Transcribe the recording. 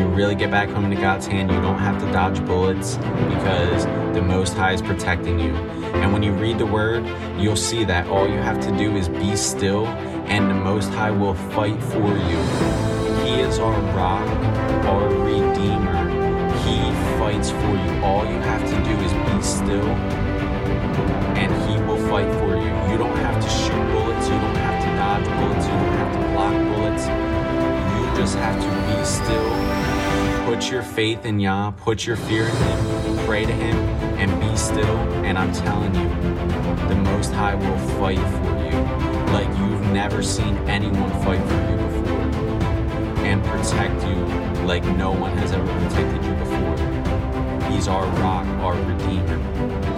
really get back home to God's hand, you don't have to dodge bullets because the Most High is protecting you. And when you read the word, you'll see that all you have to do is be still, and the Most High will fight for you. He is our rock, our redeemer. He fights for you. All you have to do is be still, and He will fight for you. You don't have to shoot bullets, you don't have to dodge bullets, you don't have to block bullets. You just have to be still. Put your faith in Yah, put your fear in Him, pray to Him, and be still. And I'm telling you, the Most High will fight for you like you've never seen anyone fight for you before and protect you like no one has ever protected you before. He's our rock, our redeemer.